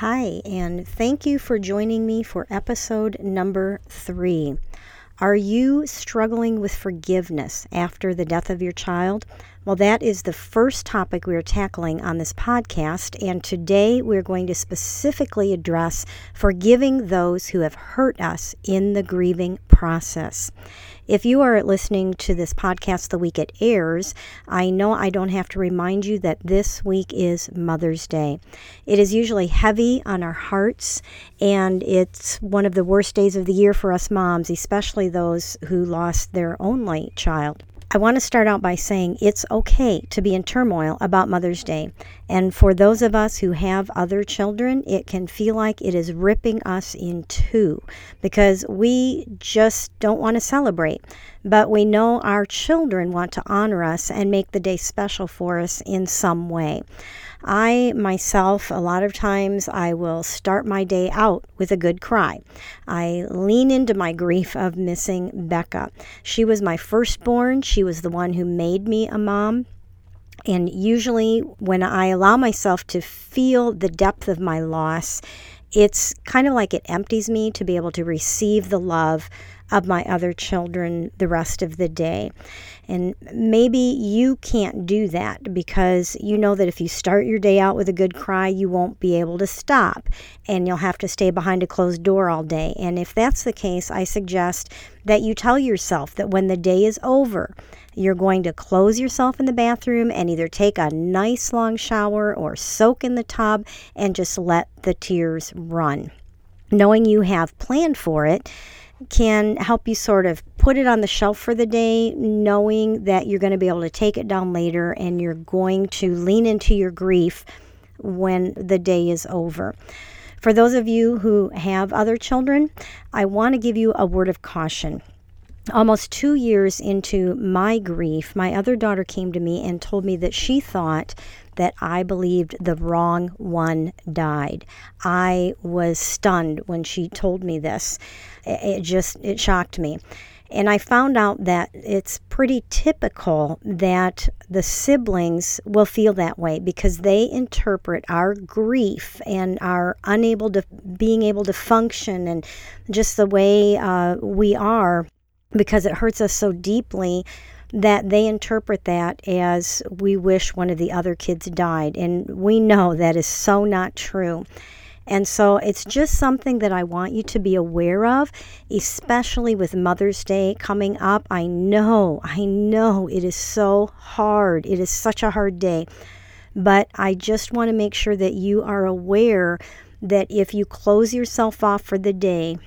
Hi, and thank you for joining me for episode number three. Are you struggling with forgiveness after the death of your child? Well, that is the first topic we are tackling on this podcast, and today we're going to specifically address forgiving those who have hurt us in the grieving process. If you are listening to this podcast the week it airs, I know I don't have to remind you that this week is Mother's Day. It is usually heavy on our hearts, and it's one of the worst days of the year for us moms, especially those who lost their only child. I want to start out by saying it's okay to be in turmoil about Mother's Day. And for those of us who have other children, it can feel like it is ripping us in two because we just don't want to celebrate. But we know our children want to honor us and make the day special for us in some way. I myself, a lot of times, I will start my day out with a good cry. I lean into my grief of missing Becca. She was my firstborn, she was the one who made me a mom. And usually, when I allow myself to feel the depth of my loss, it's kind of like it empties me to be able to receive the love of my other children the rest of the day. And maybe you can't do that because you know that if you start your day out with a good cry, you won't be able to stop and you'll have to stay behind a closed door all day. And if that's the case, I suggest that you tell yourself that when the day is over, you're going to close yourself in the bathroom and either take a nice long shower or soak in the tub and just let the tears run. Knowing you have planned for it, can help you sort of put it on the shelf for the day, knowing that you're going to be able to take it down later and you're going to lean into your grief when the day is over. For those of you who have other children, I want to give you a word of caution. Almost two years into my grief, my other daughter came to me and told me that she thought that I believed the wrong one died. I was stunned when she told me this. It just it shocked me. And I found out that it's pretty typical that the siblings will feel that way because they interpret our grief and our unable to being able to function and just the way uh, we are because it hurts us so deeply that they interpret that as we wish one of the other kids died. And we know that is so not true. And so it's just something that I want you to be aware of, especially with Mother's Day coming up. I know, I know it is so hard. It is such a hard day. But I just want to make sure that you are aware that if you close yourself off for the day,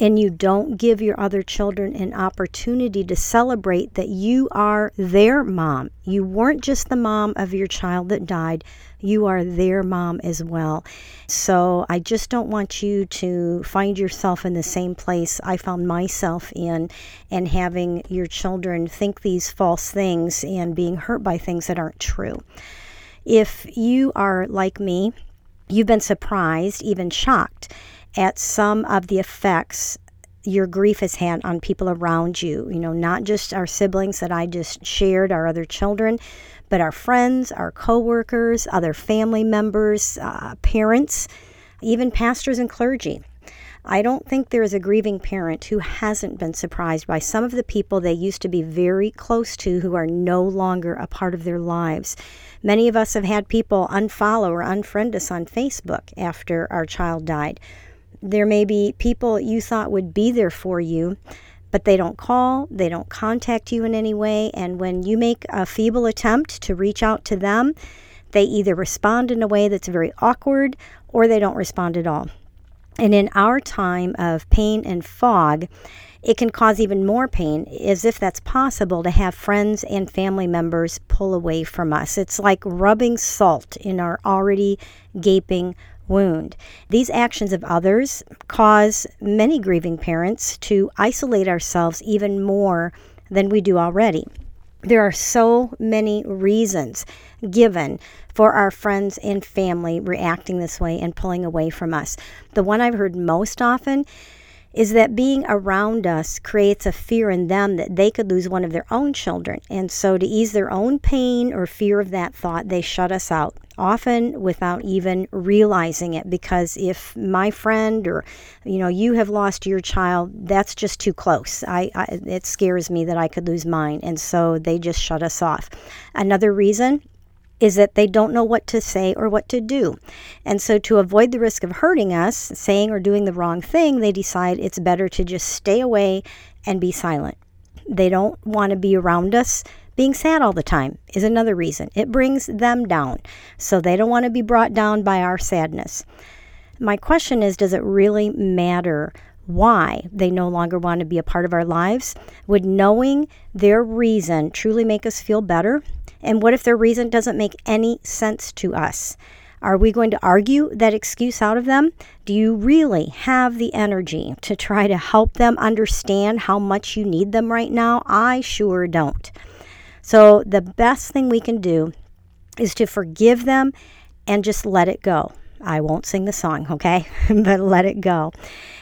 and you don't give your other children an opportunity to celebrate that you are their mom. You weren't just the mom of your child that died, you are their mom as well. So I just don't want you to find yourself in the same place I found myself in and having your children think these false things and being hurt by things that aren't true. If you are like me, you've been surprised, even shocked at some of the effects your grief has had on people around you. You know, not just our siblings that I just shared, our other children, but our friends, our coworkers, other family members, uh, parents, even pastors and clergy. I don't think there is a grieving parent who hasn't been surprised by some of the people they used to be very close to who are no longer a part of their lives. Many of us have had people unfollow or unfriend us on Facebook after our child died. There may be people you thought would be there for you, but they don't call, they don't contact you in any way. And when you make a feeble attempt to reach out to them, they either respond in a way that's very awkward or they don't respond at all. And in our time of pain and fog, it can cause even more pain, as if that's possible, to have friends and family members pull away from us. It's like rubbing salt in our already gaping wound. These actions of others cause many grieving parents to isolate ourselves even more than we do already. There are so many reasons given for our friends and family reacting this way and pulling away from us. The one I've heard most often is that being around us creates a fear in them that they could lose one of their own children. And so, to ease their own pain or fear of that thought, they shut us out, often without even realizing it. Because if my friend or, you know, you have lost your child, that's just too close. I, I it scares me that I could lose mine. And so, they just shut us off. Another reason is that they don't know what to say or what to do. And so, to avoid the risk of hurting us, saying or doing the wrong thing, they decide it's better to just stay away and be silent. They don't want to be around us. Being sad all the time is another reason. It brings them down. So, they don't want to be brought down by our sadness. My question is Does it really matter why they no longer want to be a part of our lives? Would knowing their reason truly make us feel better? And what if their reason doesn't make any sense to us? Are we going to argue that excuse out of them? Do you really have the energy to try to help them understand how much you need them right now? I sure don't. So, the best thing we can do is to forgive them and just let it go. I won't sing the song, okay? but let it go.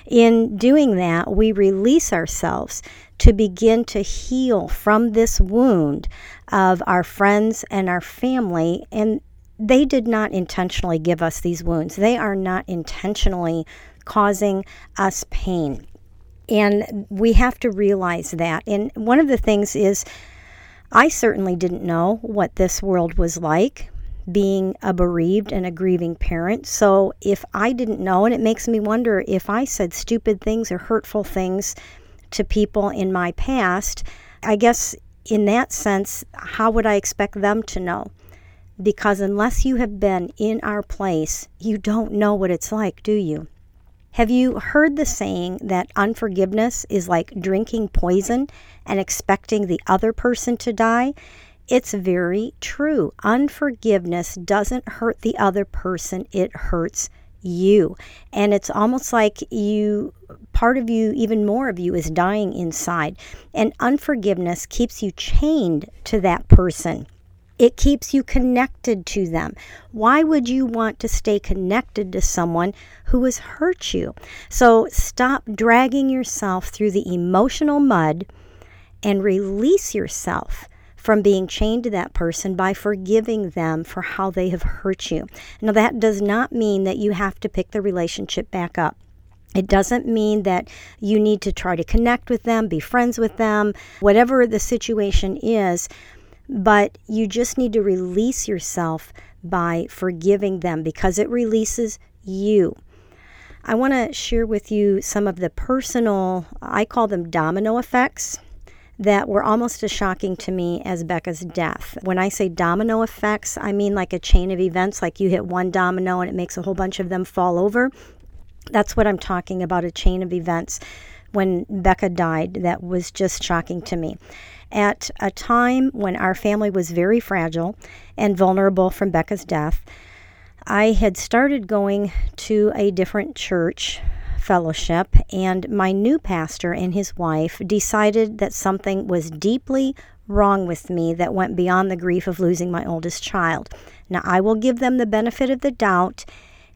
In doing that, we release ourselves to begin to heal from this wound of our friends and our family. And they did not intentionally give us these wounds, they are not intentionally causing us pain. And we have to realize that. And one of the things is, I certainly didn't know what this world was like being a bereaved and a grieving parent. So if I didn't know, and it makes me wonder if I said stupid things or hurtful things to people in my past, I guess in that sense, how would I expect them to know? Because unless you have been in our place, you don't know what it's like, do you? Have you heard the saying that unforgiveness is like drinking poison and expecting the other person to die? It's very true. Unforgiveness doesn't hurt the other person, it hurts you. And it's almost like you, part of you, even more of you, is dying inside. And unforgiveness keeps you chained to that person. It keeps you connected to them. Why would you want to stay connected to someone who has hurt you? So stop dragging yourself through the emotional mud and release yourself from being chained to that person by forgiving them for how they have hurt you. Now, that does not mean that you have to pick the relationship back up. It doesn't mean that you need to try to connect with them, be friends with them, whatever the situation is, but you just need to release yourself by forgiving them because it releases you. I want to share with you some of the personal, I call them domino effects that were almost as shocking to me as Becca's death. When I say domino effects, I mean like a chain of events, like you hit one domino and it makes a whole bunch of them fall over. That's what I'm talking about a chain of events. When Becca died, that was just shocking to me. At a time when our family was very fragile and vulnerable from Becca's death, I had started going to a different church fellowship, and my new pastor and his wife decided that something was deeply wrong with me that went beyond the grief of losing my oldest child. Now, I will give them the benefit of the doubt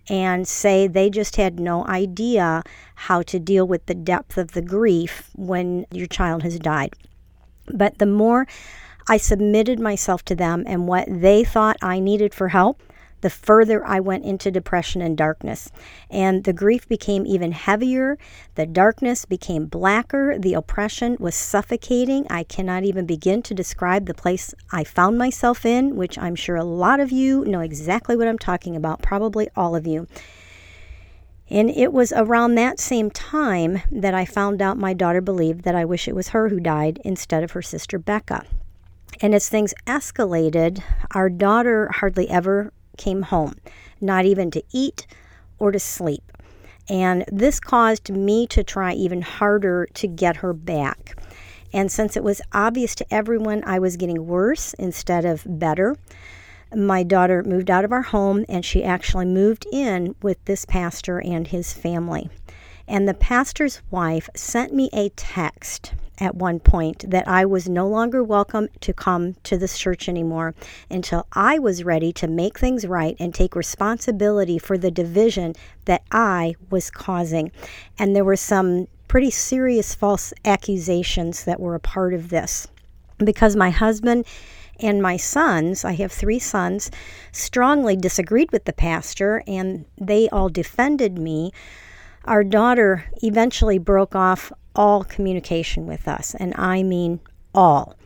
and say they just had no idea how to deal with the depth of the grief when your child has died. But the more I submitted myself to them and what they thought I needed for help, the further I went into depression and darkness. And the grief became even heavier. The darkness became blacker. The oppression was suffocating. I cannot even begin to describe the place I found myself in, which I'm sure a lot of you know exactly what I'm talking about, probably all of you. And it was around that same time that I found out my daughter believed that I wish it was her who died instead of her sister Becca. And as things escalated, our daughter hardly ever came home, not even to eat or to sleep. And this caused me to try even harder to get her back. And since it was obvious to everyone I was getting worse instead of better, my daughter moved out of our home and she actually moved in with this pastor and his family. And the pastor's wife sent me a text at one point that I was no longer welcome to come to this church anymore until I was ready to make things right and take responsibility for the division that I was causing. And there were some pretty serious false accusations that were a part of this because my husband and my sons, I have three sons, strongly disagreed with the pastor and they all defended me. Our daughter eventually broke off all communication with us, and I mean all.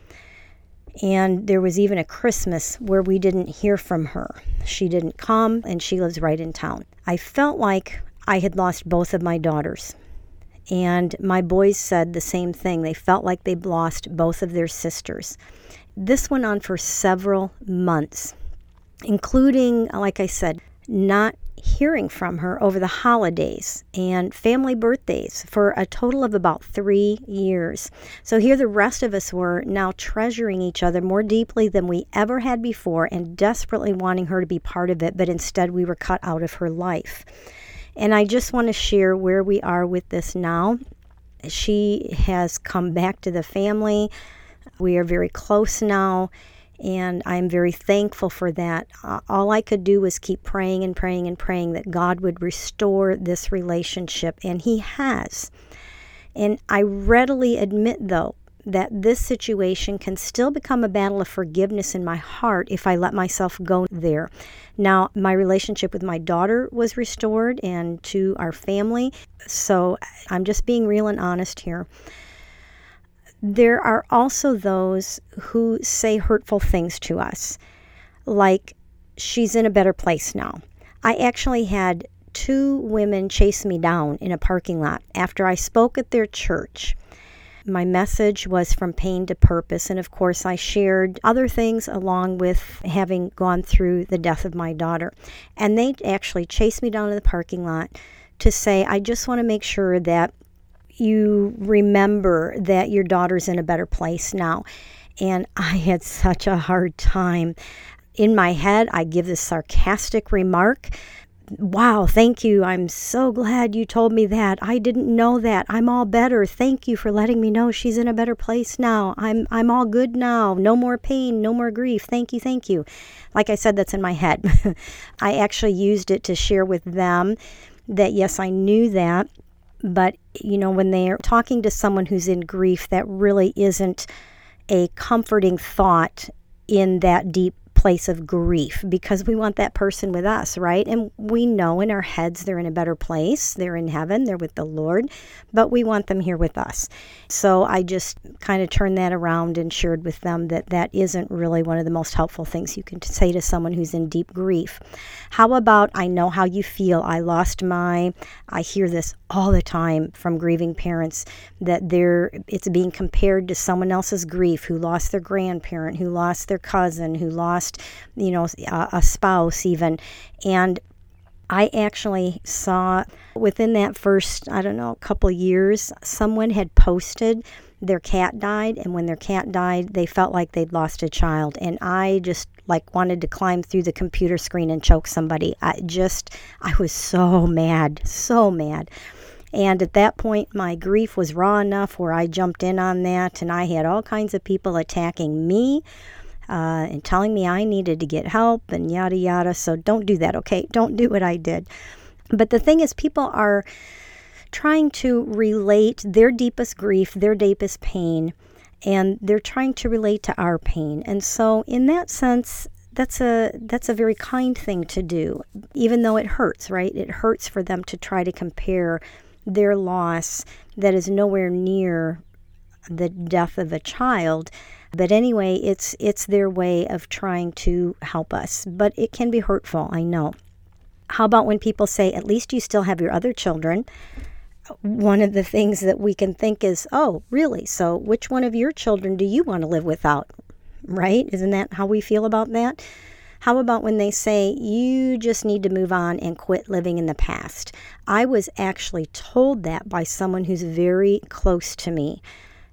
And there was even a Christmas where we didn't hear from her. She didn't come, and she lives right in town. I felt like I had lost both of my daughters. And my boys said the same thing. They felt like they'd lost both of their sisters. This went on for several months, including, like I said, not hearing from her over the holidays and family birthdays for a total of about three years. So here the rest of us were now treasuring each other more deeply than we ever had before and desperately wanting her to be part of it, but instead we were cut out of her life. And I just want to share where we are with this now. She has come back to the family. We are very close now and I'm very thankful for that. All I could do was keep praying and praying and praying that God would restore this relationship, and He has. And I readily admit, though, that this situation can still become a battle of forgiveness in my heart if I let myself go there. Now, my relationship with my daughter was restored and to our family. So I'm just being real and honest here. There are also those who say hurtful things to us, like, she's in a better place now. I actually had two women chase me down in a parking lot after I spoke at their church. My message was from pain to purpose, and of course, I shared other things along with having gone through the death of my daughter. And they actually chased me down in the parking lot to say, I just want to make sure that you remember that your daughter's in a better place now. And I had such a hard time. In my head, I give this sarcastic remark. Wow, thank you. I'm so glad you told me that. I didn't know that. I'm all better. Thank you for letting me know she's in a better place now. I'm I'm all good now. No more pain, no more grief. Thank you, thank you. Like I said, that's in my head. I actually used it to share with them that yes, I knew that but, you know, when they're talking to someone who's in grief, that really isn't a comforting thought in that deep place of grief because we want that person with us, right? And we know in our heads they're in a better place. They're in heaven, they're with the Lord, but we want them here with us. So I just kind of turned that around and shared with them that that isn't really one of the most helpful things you can say to someone who's in deep grief. How about I know how you feel. I lost my I hear this all the time from grieving parents that they're it's being compared to someone else's grief who lost their grandparent, who lost their cousin, who lost you know, a, a spouse even. And I actually saw within that first, I don't know, couple years, someone had posted their cat died. And when their cat died they felt like they'd lost a child. And i just like wanted to climb through the computer screen and choke somebody. I just i was so mad so mad. And at that point my grief was raw enough where i jumped in on that. And i had all kinds of people attacking me uh, and telling me I needed to get help and yada yada. So don't do that, okay? Don't do what I did. But the thing is, people are trying to relate their deepest grief, their deepest pain, and they're trying to relate to our pain. And so, in that sense, that's a that's a very kind thing to do, even though it hurts, right? It hurts for them to try to compare their loss that is nowhere near the death of a child but anyway, it's it's their way of trying to help us, but it can be hurtful, I know. How about when people say, "At least you still have your other children?" One of the things that we can think is, "Oh, really? So which one of your children do you want to live without?" Right? Isn't that how we feel about that? How about when they say, you just need to move on and quit living in the past? I was actually told that by someone who's very close to me.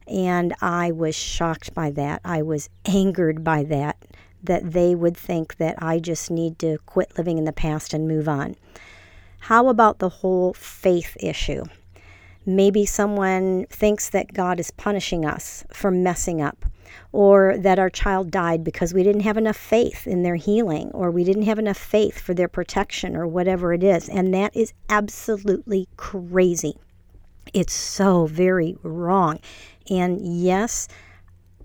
And I was shocked by that. I was angered by that that they would think that I just need to quit living in the past and move on. How about the whole faith issue? Maybe someone thinks that God is punishing us for messing up, or that our child died because we didn't have enough faith in their healing, or we didn't have enough faith for their protection, or whatever it is. And that is absolutely crazy. It's so very wrong. And yes,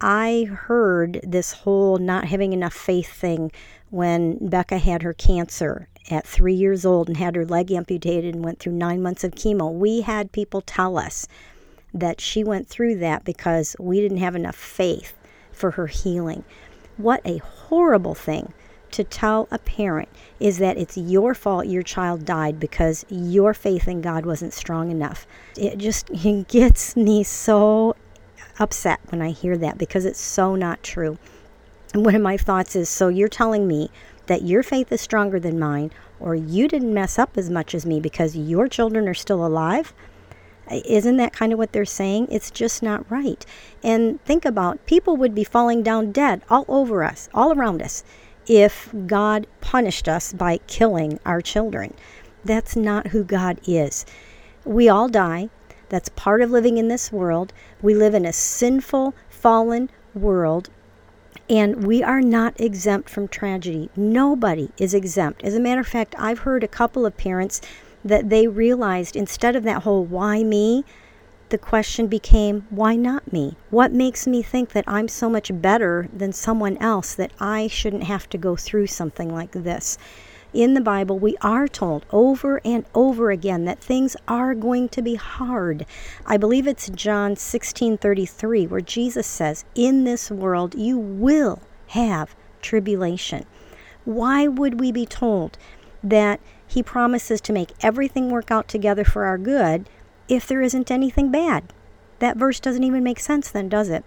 I heard this whole not having enough faith thing when Becca had her cancer at three years old and had her leg amputated and went through nine months of chemo. We had people tell us that she went through that because we didn't have enough faith for her healing. What a horrible thing to tell a parent is that it's your fault your child died because your faith in God wasn't strong enough. It just it gets me so upset when I hear that because it's so not true. And one of my thoughts is so you're telling me that your faith is stronger than mine, or you didn't mess up as much as me because your children are still alive? Isn't that kind of what they're saying? It's just not right. And think about people would be falling down dead all over us, all around us, if God punished us by killing our children. That's not who God is. We all die. That's part of living in this world. We live in a sinful, fallen world, and we are not exempt from tragedy. Nobody is exempt. As a matter of fact, I've heard a couple of parents that they realized instead of that whole why me, the question became why not me? What makes me think that I'm so much better than someone else that I shouldn't have to go through something like this? In the Bible, we are told over and over again that things are going to be hard. I believe it's John 16:33 where Jesus says, "In this world you will have tribulation." Why would we be told that he promises to make everything work out together for our good if there isn't anything bad? That verse doesn't even make sense then, does it?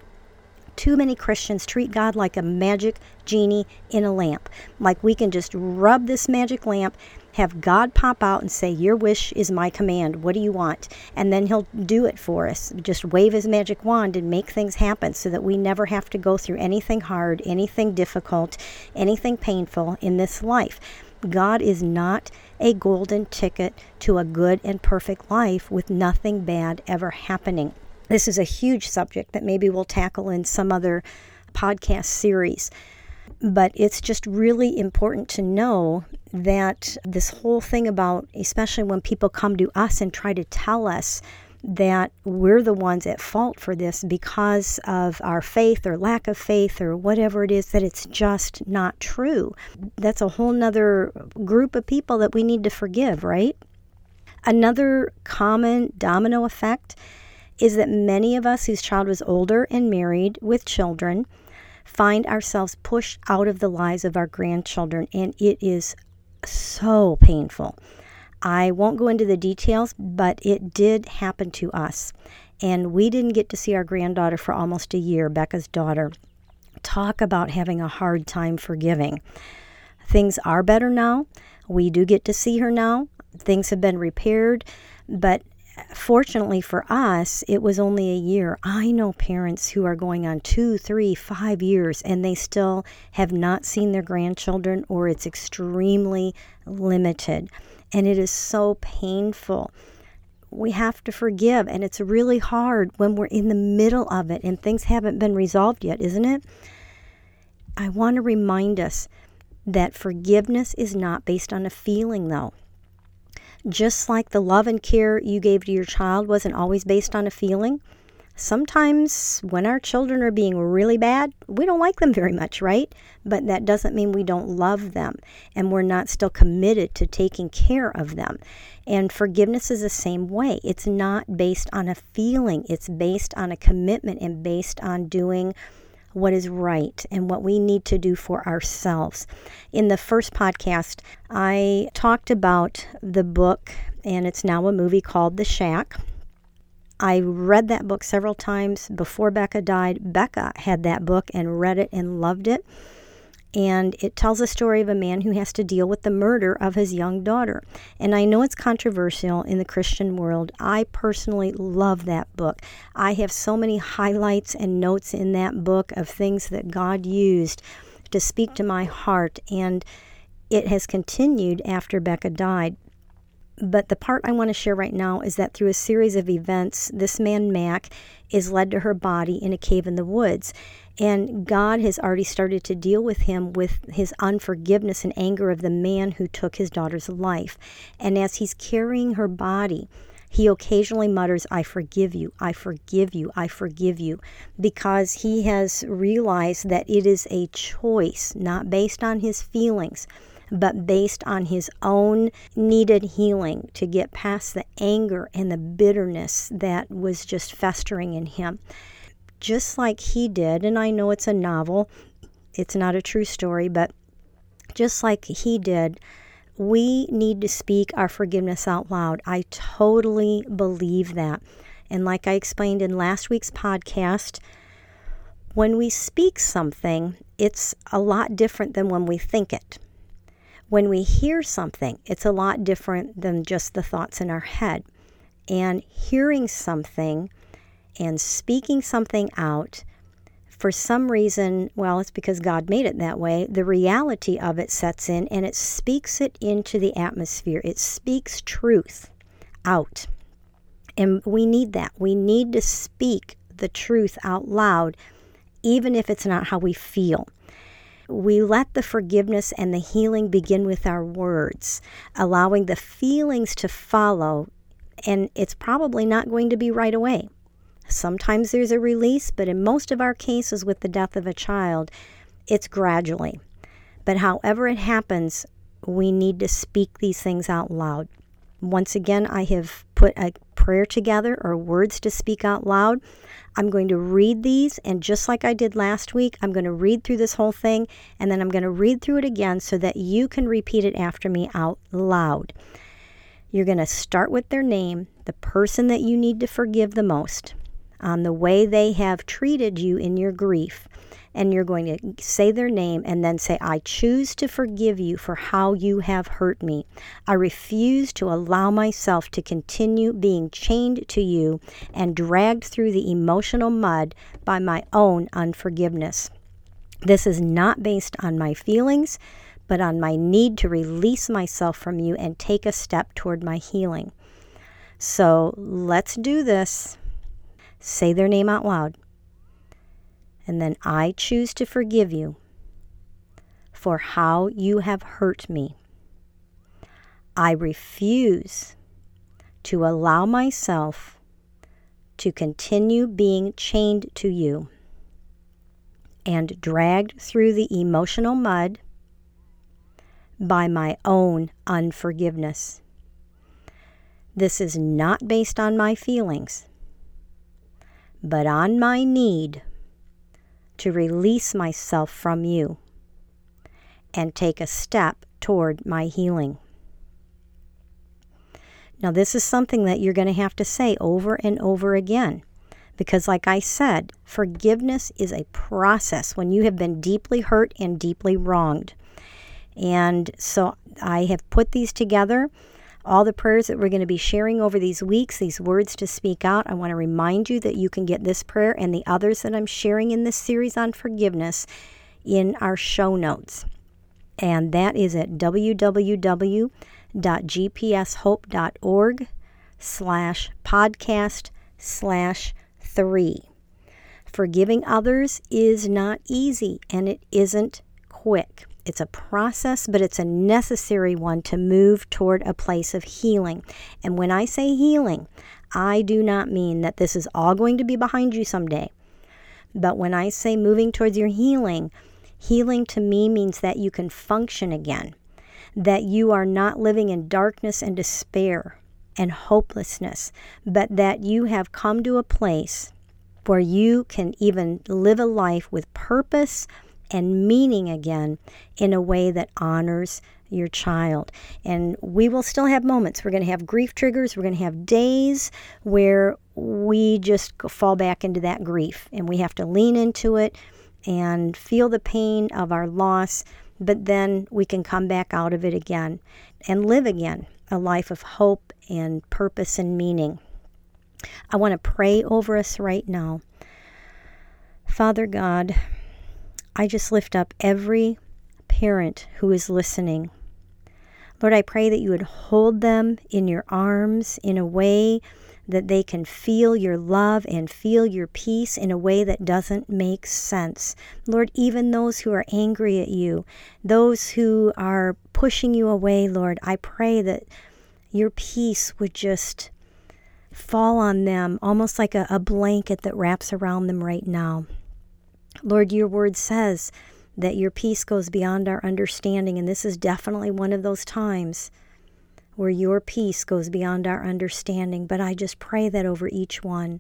Too many Christians treat God like a magic genie in a lamp. Like we can just rub this magic lamp, have God pop out and say, Your wish is my command. What do you want? And then He'll do it for us. Just wave His magic wand and make things happen so that we never have to go through anything hard, anything difficult, anything painful in this life. God is not a golden ticket to a good and perfect life with nothing bad ever happening. This is a huge subject that maybe we'll tackle in some other podcast series. But it's just really important to know that this whole thing about, especially when people come to us and try to tell us that we're the ones at fault for this because of our faith or lack of faith or whatever it is, that it's just not true. That's a whole nother group of people that we need to forgive, right? Another common domino effect is that many of us whose child was older and married with children find ourselves pushed out of the lives of our grandchildren, and it is so painful. I won't go into the details, but it did happen to us. And we didn't get to see our granddaughter for almost a year, Becca's daughter. Talk about having a hard time forgiving. Things are better now. We do get to see her now. Things have been repaired, but fortunately for us, it was only a year. I know parents who are going on two, three, five years and they still have not seen their grandchildren or it's extremely limited. And it is so painful. We have to forgive, and it's really hard when we're in the middle of it and things haven't been resolved yet, isn't it? I want to remind us that forgiveness is not based on a feeling, though. Just like the love and care you gave to your child wasn't always based on a feeling, sometimes when our children are being really bad, we don't like them very much, right? But that doesn't mean we don't love them and we're not still committed to taking care of them. And forgiveness is the same way. It's not based on a feeling, it's based on a commitment and based on doing what is right and what we need to do for ourselves. In the first podcast, I talked about the book, and it's now a movie called The Shack. I read that book several times before Becca died. Becca had that book and read it and loved it and it tells a story of a man who has to deal with the murder of his young daughter. And I know it's controversial in the Christian world. I personally love that book. I have so many highlights and notes in that book of things that God used to speak to my heart, and it has continued after Becca died. But the part I want to share right now is that through a series of events, this man, Mack, is led to her body in a cave in the woods. And God has already started to deal with him with his unforgiveness and anger of the man who took his daughter's life. And as he's carrying her body, he occasionally mutters, I forgive you, I forgive you, I forgive you, because he has realized that it is a choice, not based on his feelings, but based on his own needed healing to get past the anger and the bitterness that was just festering in him. Just like he did, and I know it's a novel, it's not a true story, but just like he did, we need to speak our forgiveness out loud. I totally believe that. And like I explained in last week's podcast, when we speak something, it's a lot different than when we think it. When we hear something, it's a lot different than just the thoughts in our head. And hearing something and speaking something out, for some reason, well, it's because God made it that way, the reality of it sets in and it speaks it into the atmosphere. It speaks truth out. And we need that. We need to speak the truth out loud, even if it's not how we feel we let the forgiveness and the healing begin with our words, allowing the feelings to follow, and it's probably not going to be right away. Sometimes there's a release, but in most of our cases with the death of a child, it's gradually. But however it happens, we need to speak these things out loud. Once again, I have put a prayer together or words to speak out loud. I'm going to read these, and just like I did last week, I'm going to read through this whole thing, and then I'm going to read through it again so that you can repeat it after me out loud. You're going to start with their name, the person that you need to forgive the most, on the way they have treated you in your grief and you're going to say their name and then say, I choose to forgive you for how you have hurt me. I refuse to allow myself to continue being chained to you and dragged through the emotional mud by my own unforgiveness. This is not based on my feelings, but on my need to release myself from you and take a step toward my healing. So let's do this. Say their name out loud and then I choose to forgive you for how you have hurt me. I refuse to allow myself to continue being chained to you and dragged through the emotional mud by my own unforgiveness. This is not based on my feelings, but on my need to release myself from you and take a step toward my healing. Now, this is something that you're going to have to say over and over again. Because, like I said, forgiveness is a process when you have been deeply hurt and deeply wronged. And so I have put these together all the prayers that we're going to be sharing over these weeks, these words to speak out. I want to remind you that you can get this prayer and the others that I'm sharing in this series on forgiveness in our show notes. And that is at www.gpshope.org slash podcast slash three. Forgiving others is not easy and it isn't quick. It's a process, but it's a necessary one to move toward a place of healing. And when I say healing, I do not mean that this is all going to be behind you someday. But when I say moving towards your healing, healing to me means that you can function again, that you are not living in darkness and despair and hopelessness, but that you have come to a place where you can even live a life with purpose and meaning again in a way that honors your child. And we will still have moments. We're going to have grief triggers. We're going to have days where we just fall back into that grief and we have to lean into it and feel the pain of our loss, but then we can come back out of it again and live again a life of hope and purpose and meaning. I want to pray over us right now. Father God, I just lift up every parent who is listening. Lord, I pray that you would hold them in your arms in a way that they can feel your love and feel your peace in a way that doesn't make sense. Lord, even those who are angry at you, those who are pushing you away, Lord, I pray that your peace would just fall on them almost like a, a blanket that wraps around them right now. Lord, your word says that your peace goes beyond our understanding, and this is definitely one of those times where your peace goes beyond our understanding. But I just pray that over each one.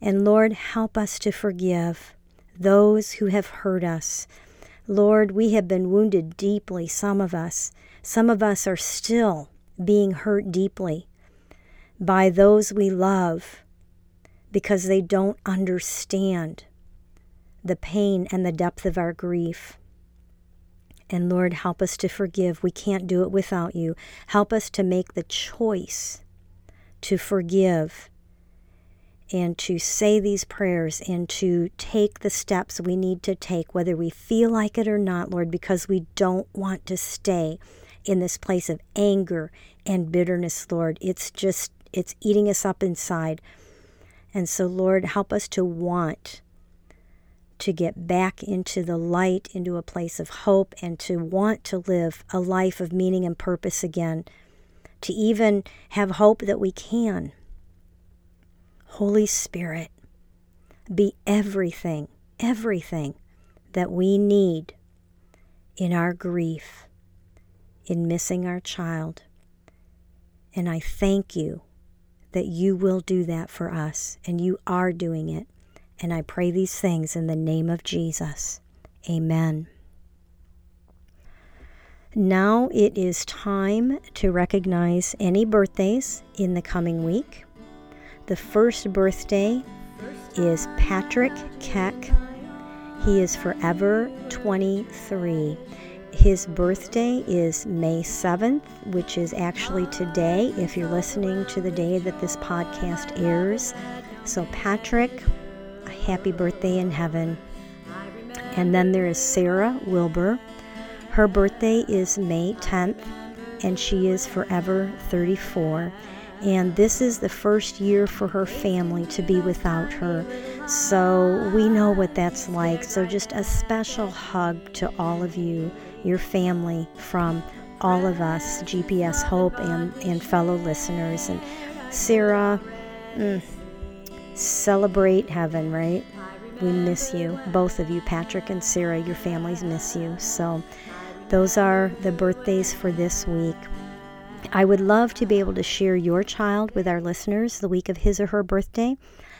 And Lord, help us to forgive those who have hurt us. Lord, we have been wounded deeply, some of us. Some of us are still being hurt deeply by those we love because they don't understand the pain and the depth of our grief. And Lord, help us to forgive. We can't do it without you. Help us to make the choice to forgive and to say these prayers and to take the steps we need to take, whether we feel like it or not, Lord, because we don't want to stay in this place of anger and bitterness, Lord. It's just, it's eating us up inside. And so, Lord, help us to want to get back into the light, into a place of hope, and to want to live a life of meaning and purpose again, to even have hope that we can. Holy Spirit, be everything, everything that we need in our grief, in missing our child. And I thank you that you will do that for us, and you are doing it. And I pray these things in the name of Jesus. Amen. Now it is time to recognize any birthdays in the coming week. The first birthday is Patrick Keck. He is forever 23. His birthday is May 7th, which is actually today, if you're listening to the day that this podcast airs. So, Patrick, happy birthday in heaven. And then there is Sarah Wilbur. Her birthday is May 10th, and she is forever 34. And this is the first year for her family to be without her. So we know what that's like. So just a special hug to all of you, your family, from all of us, GPS Hope, and, and fellow listeners. And Sarah, mm, celebrate heaven, right? We miss you, both of you, Patrick and Sarah. Your families miss you. So, those are the birthdays for this week. I would love to be able to share your child with our listeners the week of his or her birthday.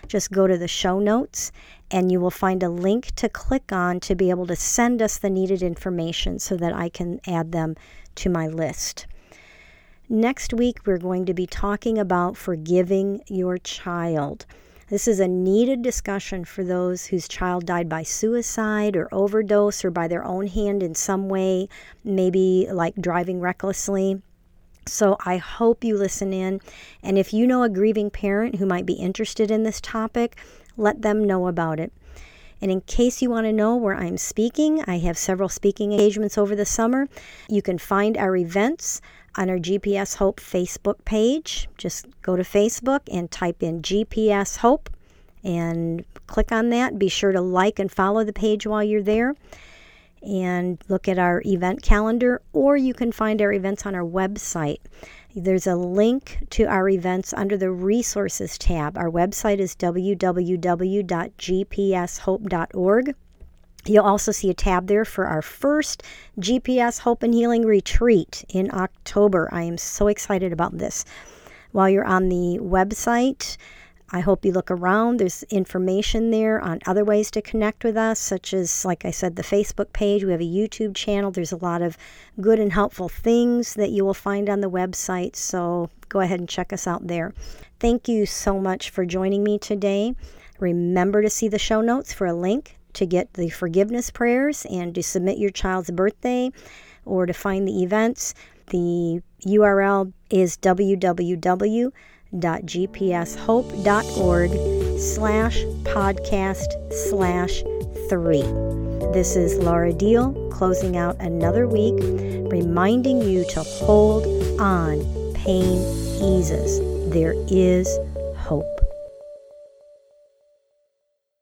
Just go to the show notes and you will find a link to click on to be able to send us the needed information so that I can add them to my list. Next week, we're going to be talking about forgiving your child. This is a needed discussion for those whose child died by suicide or overdose or by their own hand in some way, maybe like driving recklessly. So I hope you listen in. And if you know a grieving parent who might be interested in this topic, let them know about it. And in case you want to know where I'm speaking, I have several speaking engagements over the summer. You can find our events on our GPS Hope Facebook page. Just go to Facebook and type in GPS Hope and click on that. Be sure to like and follow the page while you're there and look at our event calendar, or you can find our events on our website. There's a link to our events under the resources tab. Our website is www.gpshope.org. You'll also see a tab there for our first GPS Hope and Healing Retreat in October. I am so excited about this. While you're on the website, I hope you look around. There's information there on other ways to connect with us, such as, like I said, the Facebook page. We have a YouTube channel. There's a lot of good and helpful things that you will find on the website. So go ahead and check us out there. Thank you so much for joining me today. Remember to see the show notes for a link to get the forgiveness prayers and to submit your child's birthday or to find the events. The URL is www.gpshope.org slash podcast slash three. This is Laura Diehl closing out another week, reminding you to hold on. Pain eases. There is hope.